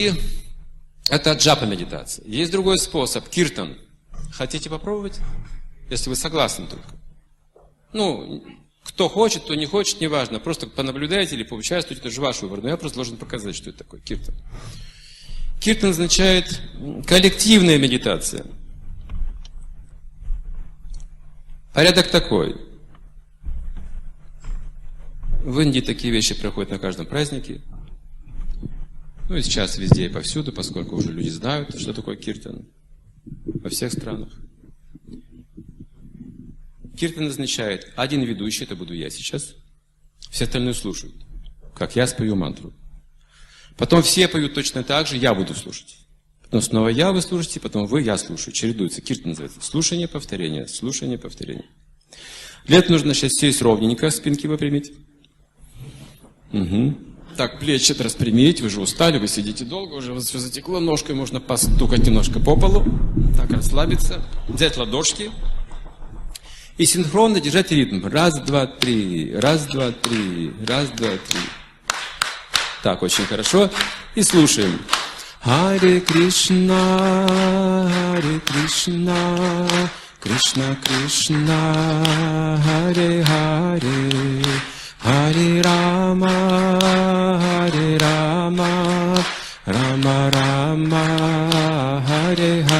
И это джапа медитация. Есть другой способ, киртан. Хотите попробовать? Если вы согласны только. Ну, кто хочет, кто не хочет, неважно. Просто понаблюдайте или поучаствуйте, это же ваш выбор. Но я просто должен показать, что это такое киртан. Киртан означает коллективная медитация. Порядок такой. В Индии такие вещи проходят на каждом празднике. Ну и сейчас везде и повсюду, поскольку уже люди знают, что такое киртан. Во всех странах. Киртан означает один ведущий, это буду я сейчас, все остальные слушают, как я спою мантру. Потом все поют точно так же, я буду слушать. Потом снова я, вы слушаете, потом вы, я слушаю. Чередуется. Киртан называется. Слушание, повторение, слушание, повторение. Этого нужно сейчас сесть ровненько, спинки выпрямить. Угу. Так, плечи распрямить, вы же устали, вы сидите долго, уже все затекло, ножкой можно постукать немножко по полу, так расслабиться, взять ладошки, и синхронно держать ритм. Раз, два, три, раз, два, три, раз, два, три. Так, очень хорошо. И слушаем. Харе Кришна, Харе Кришна, Кришна Кришна, Харе Харе, Харе Рама, Харе Рама, Рама Рама, Харе Харе.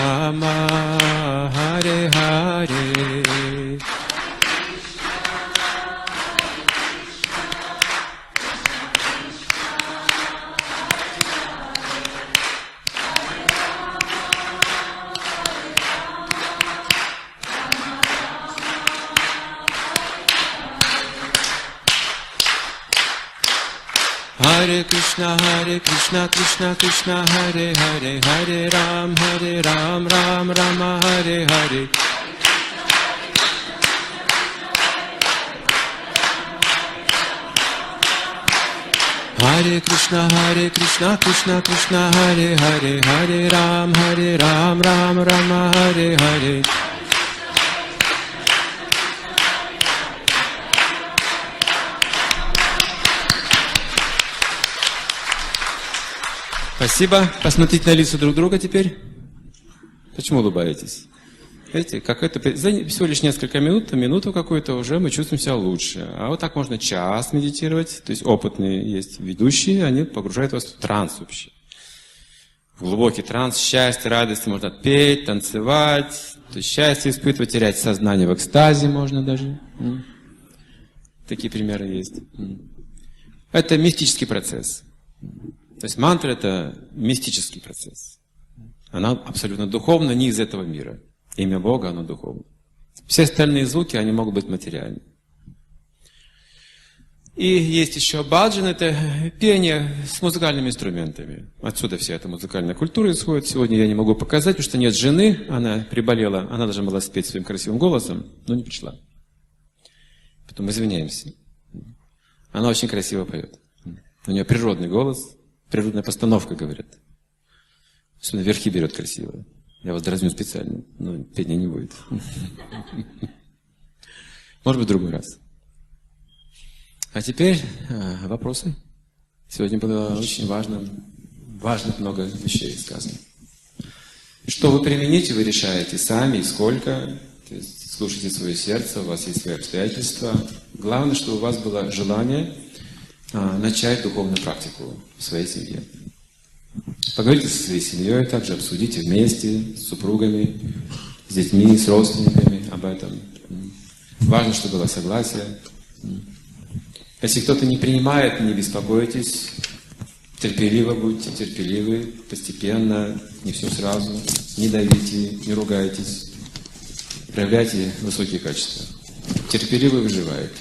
Hare Krishna, Hare Krishna, Krishna Krishna, Hare Hare, Hare Ram, Hare Ram, Ram Rama, Hare Hare. Hare Krishna, Hare Krishna, Krishna Krishna, Hare Hare, Hare Ram, Hare Ram, Ram Rama, Hare Hare. Спасибо. Посмотрите на лица друг друга теперь. Почему улыбаетесь? Видите, как это за всего лишь несколько минут, минуту какую-то уже мы чувствуем себя лучше. А вот так можно час медитировать. То есть опытные есть ведущие, они погружают вас в транс вообще. В глубокий транс, счастье, радость, можно петь, танцевать, то есть счастье испытывать, терять сознание в экстазе можно даже. Такие примеры есть. Это мистический процесс. То есть мантра – это мистический процесс. Она абсолютно духовна, не из этого мира. Имя Бога, оно духовно. Все остальные звуки, они могут быть материальны. И есть еще баджан, это пение с музыкальными инструментами. Отсюда вся эта музыкальная культура исходит. Сегодня я не могу показать, потому что нет жены, она приболела, она должна была спеть своим красивым голосом, но не пришла. Потом извиняемся. Она очень красиво поет. У нее природный голос, природная постановка, говорят. Особенно верхи берет красиво. Я вас дразню специально, но пения не будет. Может быть, в другой раз. А теперь а, вопросы. Сегодня было очень важно, важно много вещей сказано. Что вы примените, вы решаете сами, и сколько. То есть слушайте свое сердце, у вас есть свои обстоятельства. Главное, что у вас было желание начать духовную практику в своей семье. Поговорите со своей семьей, также обсудите вместе с супругами, с детьми, с родственниками об этом. Важно, чтобы было согласие. Если кто-то не принимает, не беспокойтесь, терпеливо будьте, терпеливы, постепенно, не все сразу, не давите, не ругайтесь, проявляйте высокие качества. Терпеливо выживает.